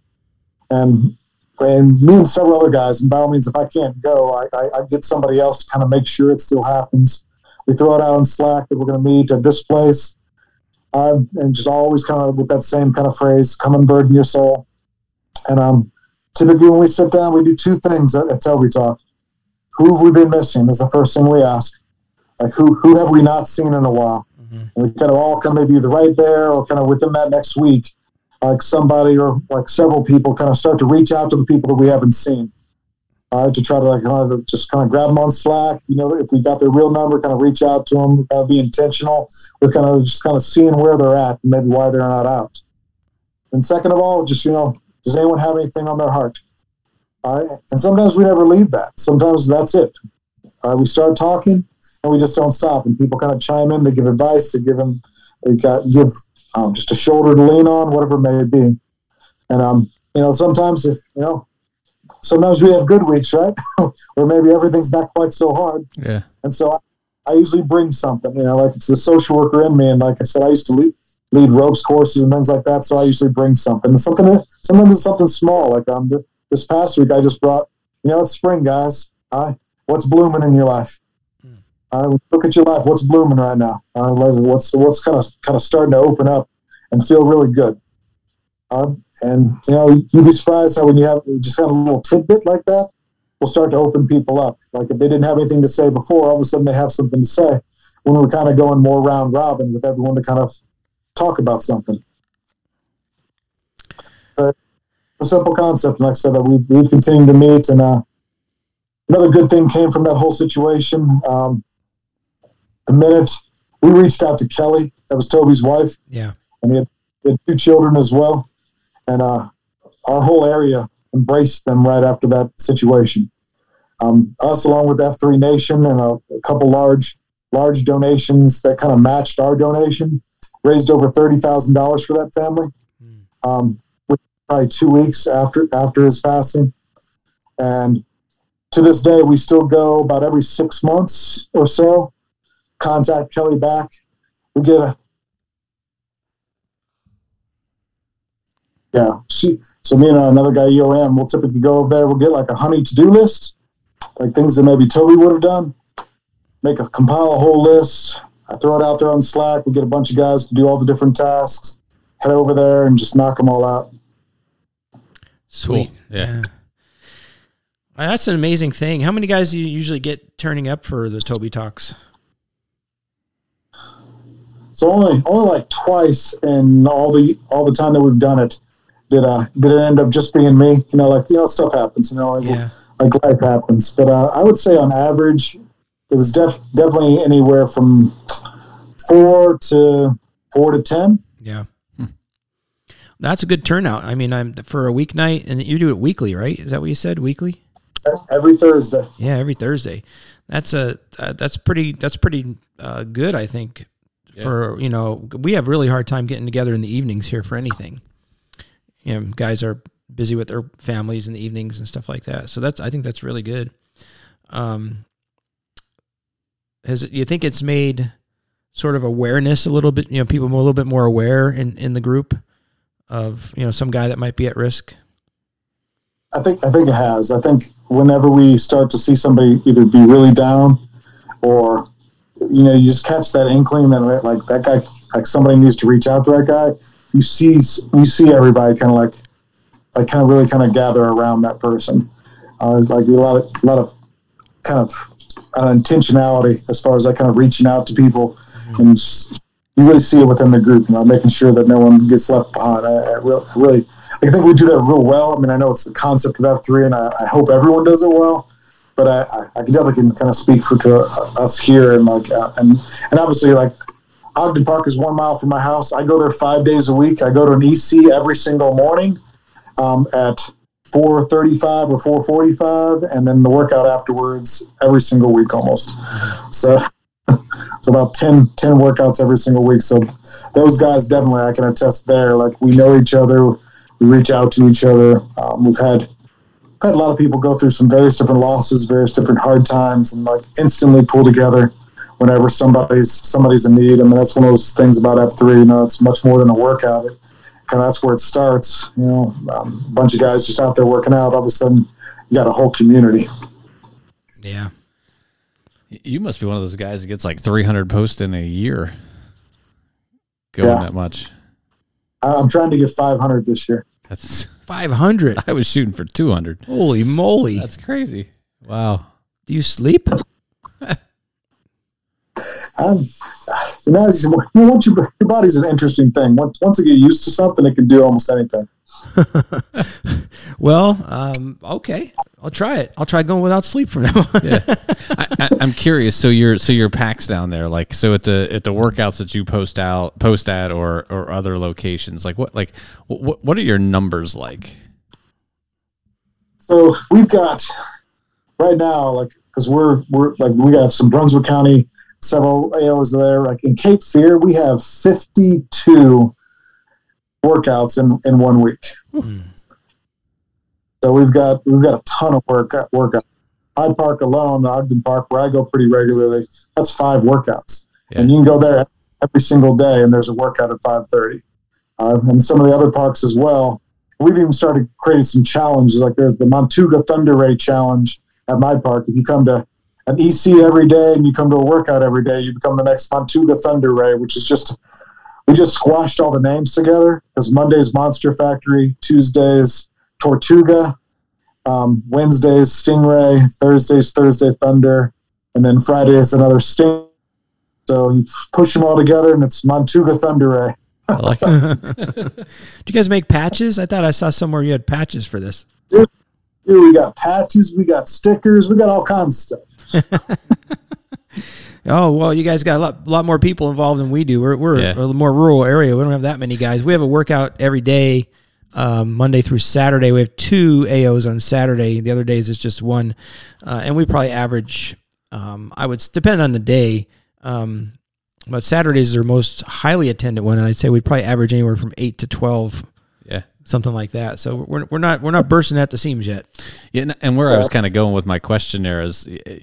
and and me and several other guys. And by all means, if I can't go, I, I, I get somebody else to kind of make sure it still happens. We throw it out on Slack that we're going to meet at this place, and just always kind of with that same kind of phrase, "Come and burden your soul." And um, typically, when we sit down, we do two things at, at Toby Talk. Who have we been missing? Is the first thing we ask. Like who who have we not seen in a while? Mm-hmm. And we kind of all kind of maybe either right there or kind of within that next week like somebody or like several people kind of start to reach out to the people that we haven't seen uh, to try to like kind of just kind of grab them on Slack. You know, if we got their real number, kind of reach out to them, kind of be intentional with kind of just kind of seeing where they're at and maybe why they're not out. And second of all, just you know, does anyone have anything on their heart? Uh, and sometimes we never leave that. Sometimes that's it. Uh, we start talking and we just don't stop. And people kind of chime in. They give advice. They give them. They got, give um, just a shoulder to lean on, whatever it may be. And um, you know, sometimes if you know, sometimes we have good weeks, right? *laughs* or maybe everything's not quite so hard. Yeah. And so I, I, usually bring something. You know, like it's the social worker in me, and like I said, I used to lead, lead ropes courses and things like that. So I usually bring something. And something sometimes it's something small. Like um, the, this past week, I just brought. You know, it's spring, guys. Hi, what's blooming in your life? Uh, look at your life. What's blooming right now? Uh, what's what's kind of kind of starting to open up and feel really good. Uh, and you know, you'd be surprised how when you have just kind of a little tidbit like that, will start to open people up. Like if they didn't have anything to say before, all of a sudden they have something to say. When we're kind of going more round robin with everyone to kind of talk about something. A simple concept, like I said, we've we've continued to meet, and uh, another good thing came from that whole situation. Um, the minute we reached out to Kelly, that was Toby's wife. Yeah. And he had, he had two children as well. And uh, our whole area embraced them right after that situation. Um, us, along with F3 Nation and a, a couple large large donations that kind of matched our donation, raised over thirty thousand dollars for that family. Mm. Um, probably two weeks after after his passing, and to this day, we still go about every six months or so contact Kelly back. We get a yeah. She so me and another guy EOM we'll typically go over there. We'll get like a honey to do list, like things that maybe Toby would have done. Make a compile a whole list, I throw it out there on Slack. We get a bunch of guys to do all the different tasks. Head over there and just knock them all out. Sweet. Yeah. Uh, That's an amazing thing. How many guys do you usually get turning up for the Toby Talks? So only only like twice in all the all the time that we've done it did uh did it end up just being me. You know, like you know stuff happens. You know, like, Yeah. like life happens. But uh, I would say on average, it was def- definitely anywhere from four to four to ten. Yeah. That's a good turnout. I mean, I'm for a weeknight, and you do it weekly, right? Is that what you said? Weekly? every Thursday. Yeah, every Thursday. That's a uh, that's pretty that's pretty uh, good, I think. For you know, we have really hard time getting together in the evenings here for anything. You know, guys are busy with their families in the evenings and stuff like that. So that's I think that's really good. Um, has you think it's made sort of awareness a little bit? You know, people a little bit more aware in in the group of you know some guy that might be at risk. I think I think it has. I think whenever we start to see somebody either be really down or you know, you just catch that inkling that like that guy like somebody needs to reach out to that guy. You see you see everybody kind of like like kind of really kind of gather around that person. Uh, like a lot of a lot of kind of uh, intentionality as far as like kind of reaching out to people and just, you really see it within the group. You know, making sure that no one gets left behind. I, I really, really I think we do that real well. I mean, I know it's the concept of F three, and I, I hope everyone does it well. But I, I, I can definitely can kind of speak for to uh, us here, and like, uh, and and obviously, like Ogden Park is one mile from my house. I go there five days a week. I go to an EC every single morning um, at four thirty-five or four forty-five, and then the workout afterwards every single week almost. So. *laughs* So about 10, 10 workouts every single week. So those guys definitely I can attest there. Like we know each other, we reach out to each other. Um, we've had had a lot of people go through some various different losses, various different hard times, and like instantly pull together whenever somebody's somebody's in need. I mean, that's one of those things about F three. You know, it's much more than a workout. It kind of that's where it starts. You know, um, a bunch of guys just out there working out. All of a sudden, you got a whole community. Yeah. You must be one of those guys that gets like 300 posts in a year. Going Yeah. that much. I- I'm trying to get 500 this year. That's. *laughs* 500. I was shooting for 200. Holy moly. That's crazy. Wow. Do you sleep? I'm, you know, you know, once you, your body's an interesting thing. Once, once you get used to something, it can do almost anything. *laughs* Well, um, okay. I'll try it. I'll try going without sleep from now on. Yeah. I, I, I'm curious. So your so your PAX down there, like so at the at the workouts that you post out post at or or other locations, like what like what what are your numbers like? So we've got right now, like, because we're we're like we got some Brunswick County, several AOs there. Like in Cape Fear, we have 52 workouts in in one week. So we've got we've got a ton of work workout. Hyde Park alone, Ogden Park, where I go pretty regularly, that's five workouts, and you can go there every single day, and there's a workout at 5:30. Uh, and some of the other parks as well. We've even started creating some challenges. Like there's the Montuga Thunder Ray Challenge at my park. If you come to an EC every day and you come to a workout every day, you become the next Montuga Thunder Ray, which is just we just squashed all the names together because Monday's Monster Factory, Tuesdays Tortuga, um, Wednesdays Stingray, Thursdays Thursday Thunder, and then Friday is another Sting. So you push them all together, and it's Montuga Thunder Ray. I like it. *laughs* Do you guys make patches? I thought I saw somewhere you had patches for this. Dude, we got patches, we got stickers, we got all kinds of stuff. *laughs* Oh well, you guys got a lot, lot more people involved than we do. We're we're Yeah. a more rural area. We don't have that many guys. We have a workout every day, um, Monday through Saturday. We have two AOs on Saturday. The other days it's just one, uh, and we probably average. Um, I would depend on the day, um, but Saturdays are most highly attended one, and I'd say we'd probably average anywhere from eight to twelve, Yeah. something like that. So we're we're not we're not bursting at the seams yet. Yeah, and- and where I was kind of going with my question there is, eh,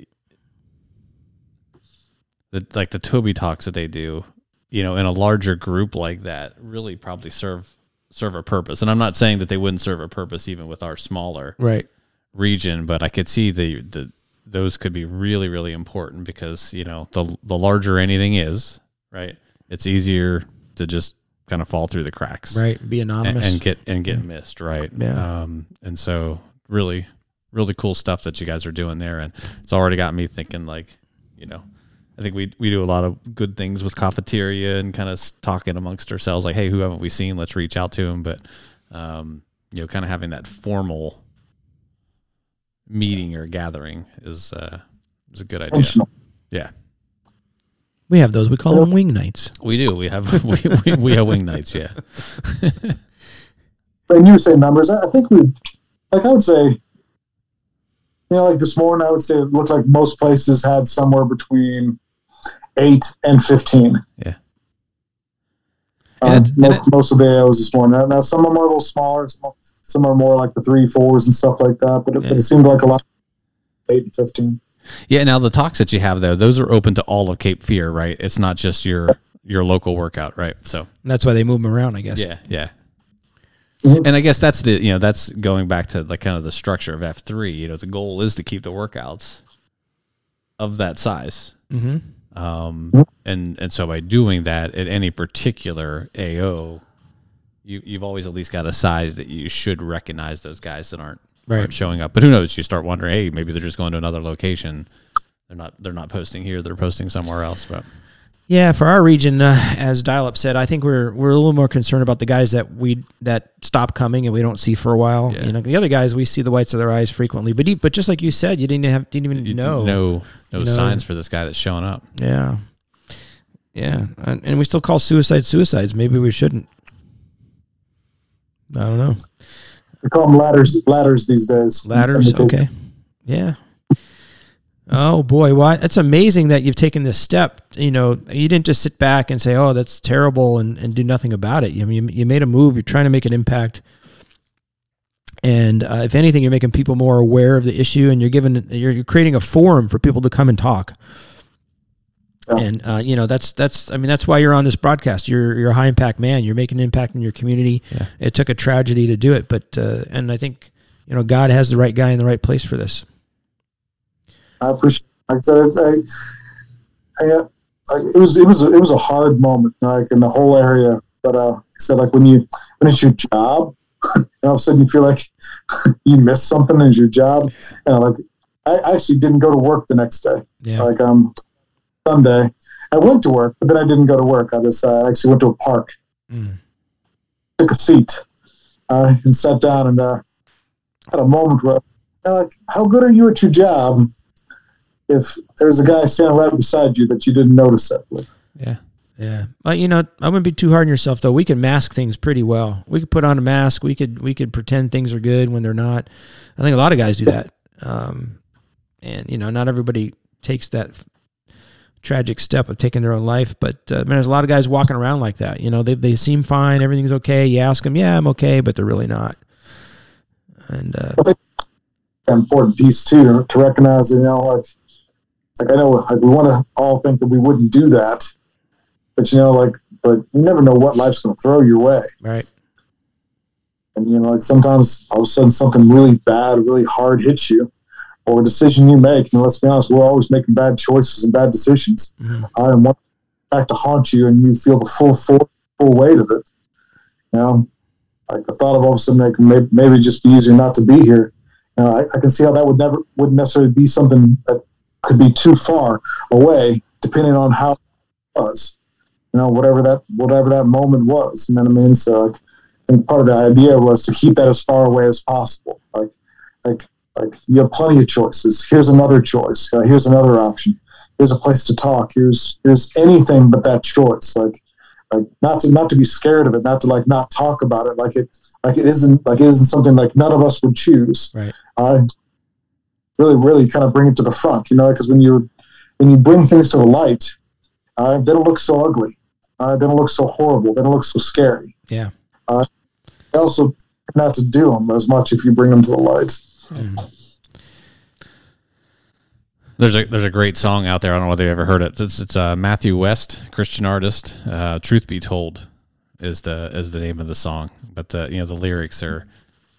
the like the Toby talks that they do, you know, in a larger group like that, really probably serve serve a purpose. And I'm not saying that they wouldn't serve a purpose even with our smaller Right. region, but I could see the the those could be really really important because you know the the larger anything is, right? It's easier to just kind of fall through the cracks, Right. Be anonymous. and get and get missed, right? Yeah. Um, and so really really cool stuff that you guys are doing there, and it's already got me thinking like, you know. I think we we do a lot of good things with cafeteria and kind of talking amongst ourselves, like, hey, who haven't we seen? Let's reach out to them. But um, you know, kind of having that formal meeting or gathering is uh, is a good idea. Yeah, we have those. We call them wing nights. we do. We have *laughs* we, we, we have wing nights. Yeah, *laughs* And you say numbers. I I think we, like I would say, you know, like this morning, I would say it looked like most places had somewhere between eight and fifteen. Yeah. Um, And it- and most, most of the AOs this morning. Now, now, some of them are a little smaller. Some, some are more like the three, fours, and stuff like that. But it, but it seemed like a lot. Eight and fifteen. yeah. Now the talks that you have though, those are open to all of Cape Fear, right? It's not just your your local workout, right? So And that's why they move them around, I guess. yeah, yeah. Mhm. And I guess that's the you know that's going back to like kind of the structure of F three. You know, the goal is to keep the workouts of that size. Mm-hmm. Um, and and so by doing that at any particular AO, you you've always at least got a size that you should recognize those guys that aren't Right. aren't showing up. But who knows? You start wondering, hey, maybe they're just going to another location. They're not they're not posting here. They're posting somewhere else. But Yeah, for our region, uh, as Dial Up said, I think we're we're a little more concerned about the guys that we that stop coming and we don't see for a while. Yeah. You know, the other guys we see the whites of their eyes frequently, but he, but just like you said, you didn't have didn't even you know. no no You know- signs for this guy that's showing up. Yeah, yeah, and, and we still call suicide suicides. Maybe we shouldn't. I don't know. We call them ladders. Ladders these days. Ladders, okay, yeah. Oh boy, why? It's amazing that you've taken this step. You know, you didn't just sit back and say, "Oh, that's terrible," and, and do nothing about it. I mean, you, you made a move. You're trying to make an impact, and uh, if anything, you're making people more aware of the issue, and you're giving you're, you're creating a forum for people to come and talk. Yeah. And uh, you know that's that's I mean that's why you're on this broadcast. You're you're a high impact man. You're making an impact in your community. Yeah. It took a tragedy to do it, but uh, and I think you know God has the right guy in the right place for this. I appreciate. Like I said, I, I, like, it was it was it was a hard moment, like in the whole area. But uh, like I said, like when you when it's your job, *laughs* and all of a sudden you feel like *laughs* you missed something in your job, and like I actually didn't go to work the next day. Yeah. Like um Sunday, I went to work, but then I didn't go to work. I just uh, actually went to a park, Mm. took a seat, uh, and sat down and uh, had a moment where, like, how good are you at your job? If there's a guy standing right beside you that you didn't notice that with. Yeah. Yeah. Well, you know, I wouldn't be too hard on yourself though. We can mask things pretty well. We could put on a mask. We could we could pretend things are good when they're not. I think a lot of guys do that. Um, and you know, not everybody takes that tragic step of taking their own life, but uh, man, there's a lot of guys walking around like that. You know, they they seem fine, everything's okay. You ask them, yeah, I'm okay, but they're really not. And uh, An important piece too to recognize, you know, like, like I know, like we want to all think that we wouldn't do that, but you know, like, but you never know what life's going to throw your way. right, And you know, like sometimes all of a sudden something really bad, really hard hits you, or a decision you make. And let's be honest, we're always making bad choices and bad decisions. Mhm. Uh, and one back to haunt you, and you feel the full full, full weight of it. You know, like the thought of all of a sudden like maybe, maybe just be easier not to be here. You know, I, I can see how that would never wouldn't necessarily be something that could be too far away, depending on how it was. You know, whatever that whatever that moment was. You know what I mean? So like, I think part of the idea was to keep that as far away as possible. Like, like, like you have plenty of choices. Here's another choice. Uh, here's another option. Here's a place to talk. Here's here's anything but that choice. Like, like not to not to be scared of it. Not to like not talk about it. Like it like it isn't like it isn't something like none of us would choose. Right. I really really kind of bring it to the front. You know, because when you when you bring things to the light, uh, they don't look so ugly. Uh, they don't look so horrible. They don't look so scary. yeah, They also not to do them as much if you bring them to the light. There's a there's a great song out there. I don't know whether you ever heard it. It's it's uh, Matthew West, Christian artist. Uh, Truth be told, is the is the name of the song. But the you know the lyrics are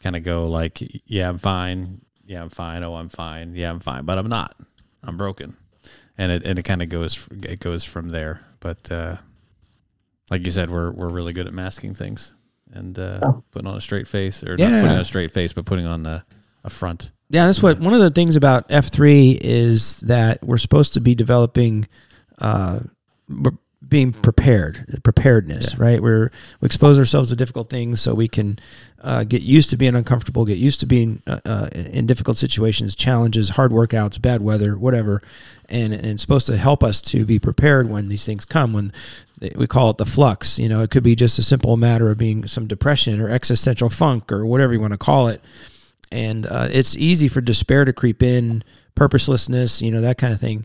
kind of go like, yeah, I'm fine. Yeah, I'm fine. Oh, I'm fine. Yeah, I'm fine, but I'm not. I'm broken, and it and it kind of goes it goes from there. But uh, like you said, we're we're really good at masking things and uh, putting on a straight face, or not putting on a straight face, but putting on a, a front. Yeah, that's what one of the things about F three is that we're supposed to be developing, uh, being prepared, preparedness, right? We're we expose ourselves to difficult things so we can uh, get used to being uncomfortable, get used to being uh, uh, in difficult situations, challenges, hard workouts, bad weather, whatever, and, and it's supposed to help us to be prepared when these things come. When they- we call it the flux, you know, it could be just a simple matter of being some depression or existential funk or whatever you want to call it and uh, it's easy for despair to creep in, purposelessness, you know, that kind of thing.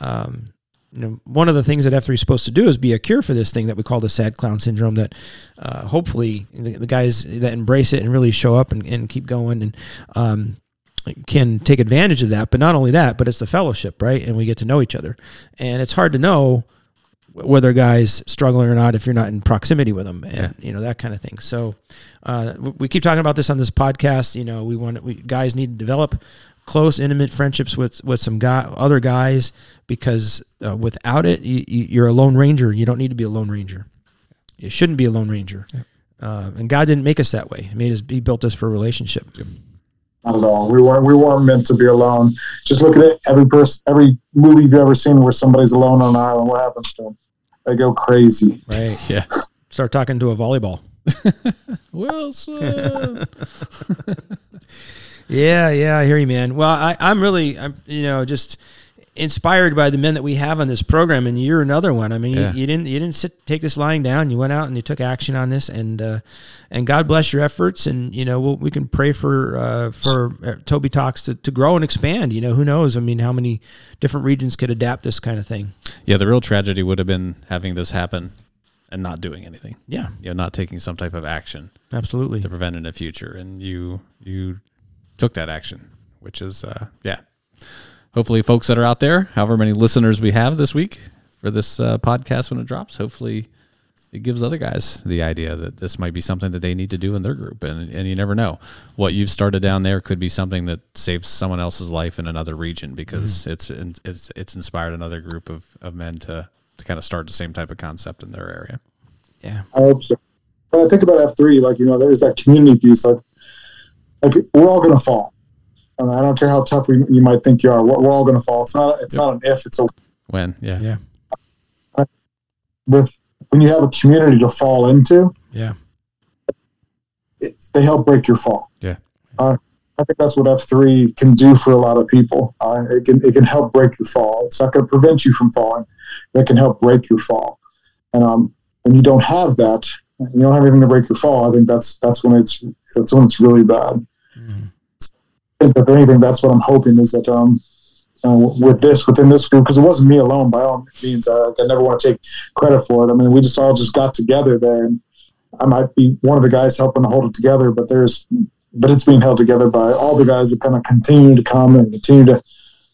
Um, you know, one of the things that F3 is supposed to do is be a cure for this thing that we call the sad clown syndrome. That uh, hopefully the, the guys that embrace it and really show up and, and keep going and um, can take advantage of that. But not only that, but it's the fellowship, right? And we get to know each other. And it's hard to know whether a guy's struggling or not if you're not in proximity with them and you know that kind of thing so uh, we- we keep talking about this on this podcast you know we want we, guys need to develop close intimate friendships with with some guy other guys because uh, without it you, you- you're a lone ranger you don't need to be a lone ranger you shouldn't be a lone ranger uh, and god didn't make us that way he made us he built us for a relationship Not at all. We weren't we weren't meant to be alone. Just look at it. Every person, every movie you've ever seen where somebody's alone on an island, what happens to them? They go crazy. right *laughs* Yeah, start talking to a volleyball *laughs* Wilson. *laughs* Yeah, yeah, I hear you, man. Well, I, I'm really, I'm, you know, just inspired by the men that we have on this program, and you're another one. I mean, Yeah. you, you didn't, you didn't sit, take this lying down. You went out and you took action on this, and uh, and God bless your efforts. And you know, we'll, we can pray for uh, for uh, Toby Talks to, to grow and expand. You know, who knows? I mean, how many different regions could adapt this kind of thing? yeah, the real tragedy would have been having this happen and not doing anything. Yeah, You know, not taking some type of action. absolutely. to prevent in the future and you you took that action which is uh yeah. Hopefully folks that are out there however many listeners we have this week for this uh, podcast when it drops hopefully it gives other guys the idea that this might be something that they need to do in their group. And, and you never know. What you've started down there could be something that saves someone else's life in another region because it's it's it's inspired another group of, of men to to kind of start the same type of concept in their area. Yeah, I hope so. When I think about F three, like you know, there's that community piece. Like, like we're all gonna fall. And I don't care how tough we, you might think you are. We're, we're all gonna fall. It's not. It's not an if. It's a when yeah yeah, with when you have a community to fall into. yeah, It, they help break your fall. Yeah. Uh, I think that's what F three can do for a lot of people. Uh, it can it can help break your fall. It's not going to prevent you from falling. It can help break your fall. And um, when you don't have that, you don't have anything to break your fall. I think that's that's when it's that's when it's really bad. I think if anything, that's what I'm hoping is that um, uh, with this within this group because it wasn't me alone by all means. Uh, I never want to take credit for it. I mean, we just all just got together there, and I might be one of the guys helping to hold it together, but there's but it's being held together by all the guys that kind of continue to come and continue to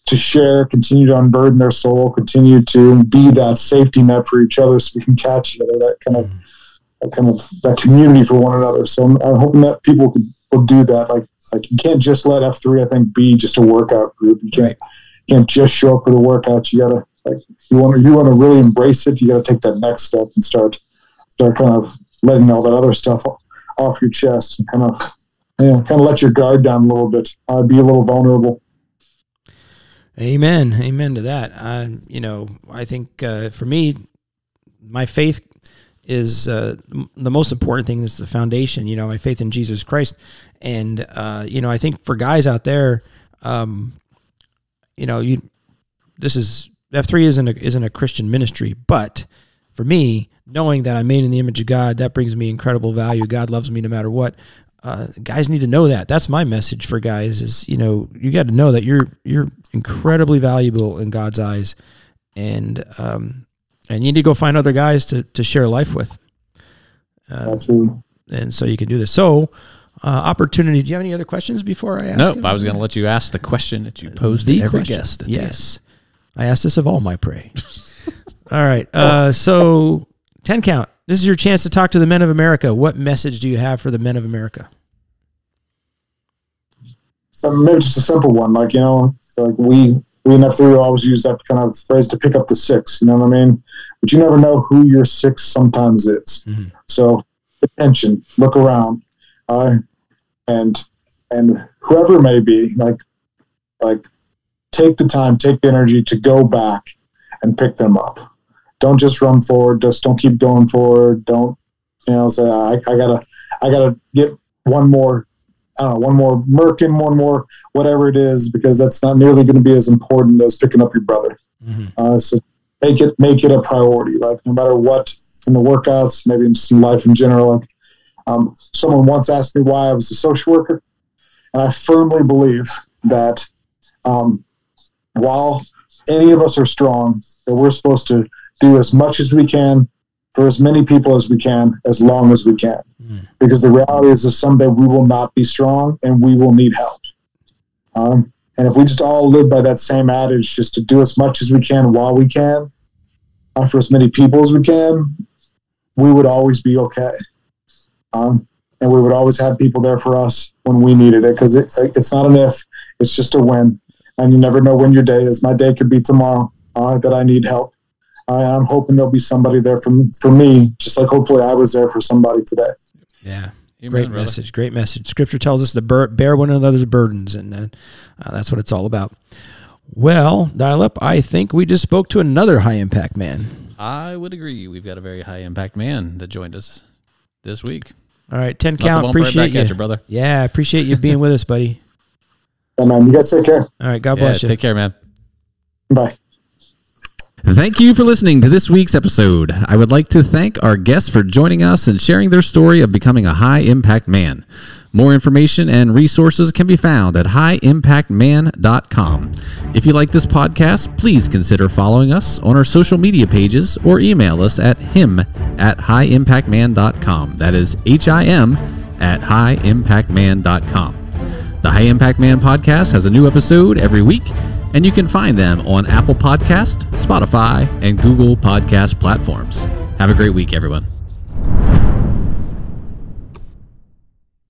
to share, continue to unburden their soul, continue to be that safety net for each other, so we can catch each other. That kind of that kind of that community for one another. So I'm, I'm hoping that people could, will do that. Like like you can't just let F three I think be just a workout group. You can't you can't just show up for the workouts. You gotta like you want to you want to really embrace it. You got to take that next step and start start kind of letting all that other stuff off your chest and kind of you know, kind of let your guard down a little bit. Uh, be a little vulnerable. Amen. Amen to that. You know, I think uh, for me, my faith is uh, the most important thing. Is the foundation. You know, my faith in Jesus Christ, and uh, you know, I think for guys out there, um, you know, you this is F three isn't a, isn't a Christian ministry, but for me, knowing that I'm made in the image of God, that brings me incredible value. God loves me no matter what. Uh, guys need to know that. That's my message for guys. Is you know you got to know that you're you're incredibly valuable in God's eyes, and um, and you need to go find other guys to to share life with, Absolutely. and so you can do this. So, uh, opportunity. Do you have any other questions before I ask? Nope, him? I was going to let you ask the question that you posed the to every question. guest. at the. Yes, I asked this of all my prey. *laughs* all right. Uh, so ten count. This is your chance to talk to the men of America. What message do you have for the men of America? so maybe just a simple one, like you know, like we we in F three always use that kind of phrase to pick up the six. You know what I mean? But you never know who your six sometimes is. Mhm. So attention, look around, uh, and and whoever it may be, like like take the time, take the energy to go back and pick them up. Don't just run forward. Just don't keep going forward. Don't you know? Say I, I gotta I gotta get one more. I don't know, one more Merkin, one more whatever it is, because that's not nearly going to be as important as picking up your brother. Mhm. Uh, so make it make it a priority. Like no matter what in the workouts, maybe in just in life in general. Like um, someone once asked me why I was a social worker, and I firmly believe that um, while any of us are strong, that we're supposed to do as much as we can for as many people as we can, as long as we can. Mm. Because the reality is that someday we will not be strong and we will need help. Um, and if we just all live by that same adage, just to do as much as we can while we can, uh, for as many people as we can, we would always be okay. Um, and we would always have people there for us when we needed it because it, it's not an if, it's just a when. And you never know when your day is. My day could be tomorrow uh, that I need help. Uh, I'm hoping there'll be somebody there for, for me, just like hopefully I was there for somebody today. Yeah. Amen, Great brother. message. Great message. Scripture tells us to bear, bear one another's burdens, and uh, uh, that's what it's all about. Well, dial up. I think we just spoke to another high impact man. I would agree. We've got a very high impact man that joined us this week. All right, ten Not count. bump right Appreciate back you. at you, brother. Yeah, appreciate you being with us, buddy. *laughs* And um, you guys take care. All right, God Yeah, bless you. take care, man. Bye. Thank you for listening to this week's episode. I would like to thank our guests for joining us and sharing their story of becoming a high impact man. More information and resources can be found at highimpactman.com. If you like this podcast, please consider following us on our social media pages or email us at him at highimpactman.com. That is H I M at highimpactman.com. The High Impact Man podcast has a new episode every week, and you can find them on Apple Podcast, Spotify, and Google Podcast platforms. Have a great week, everyone.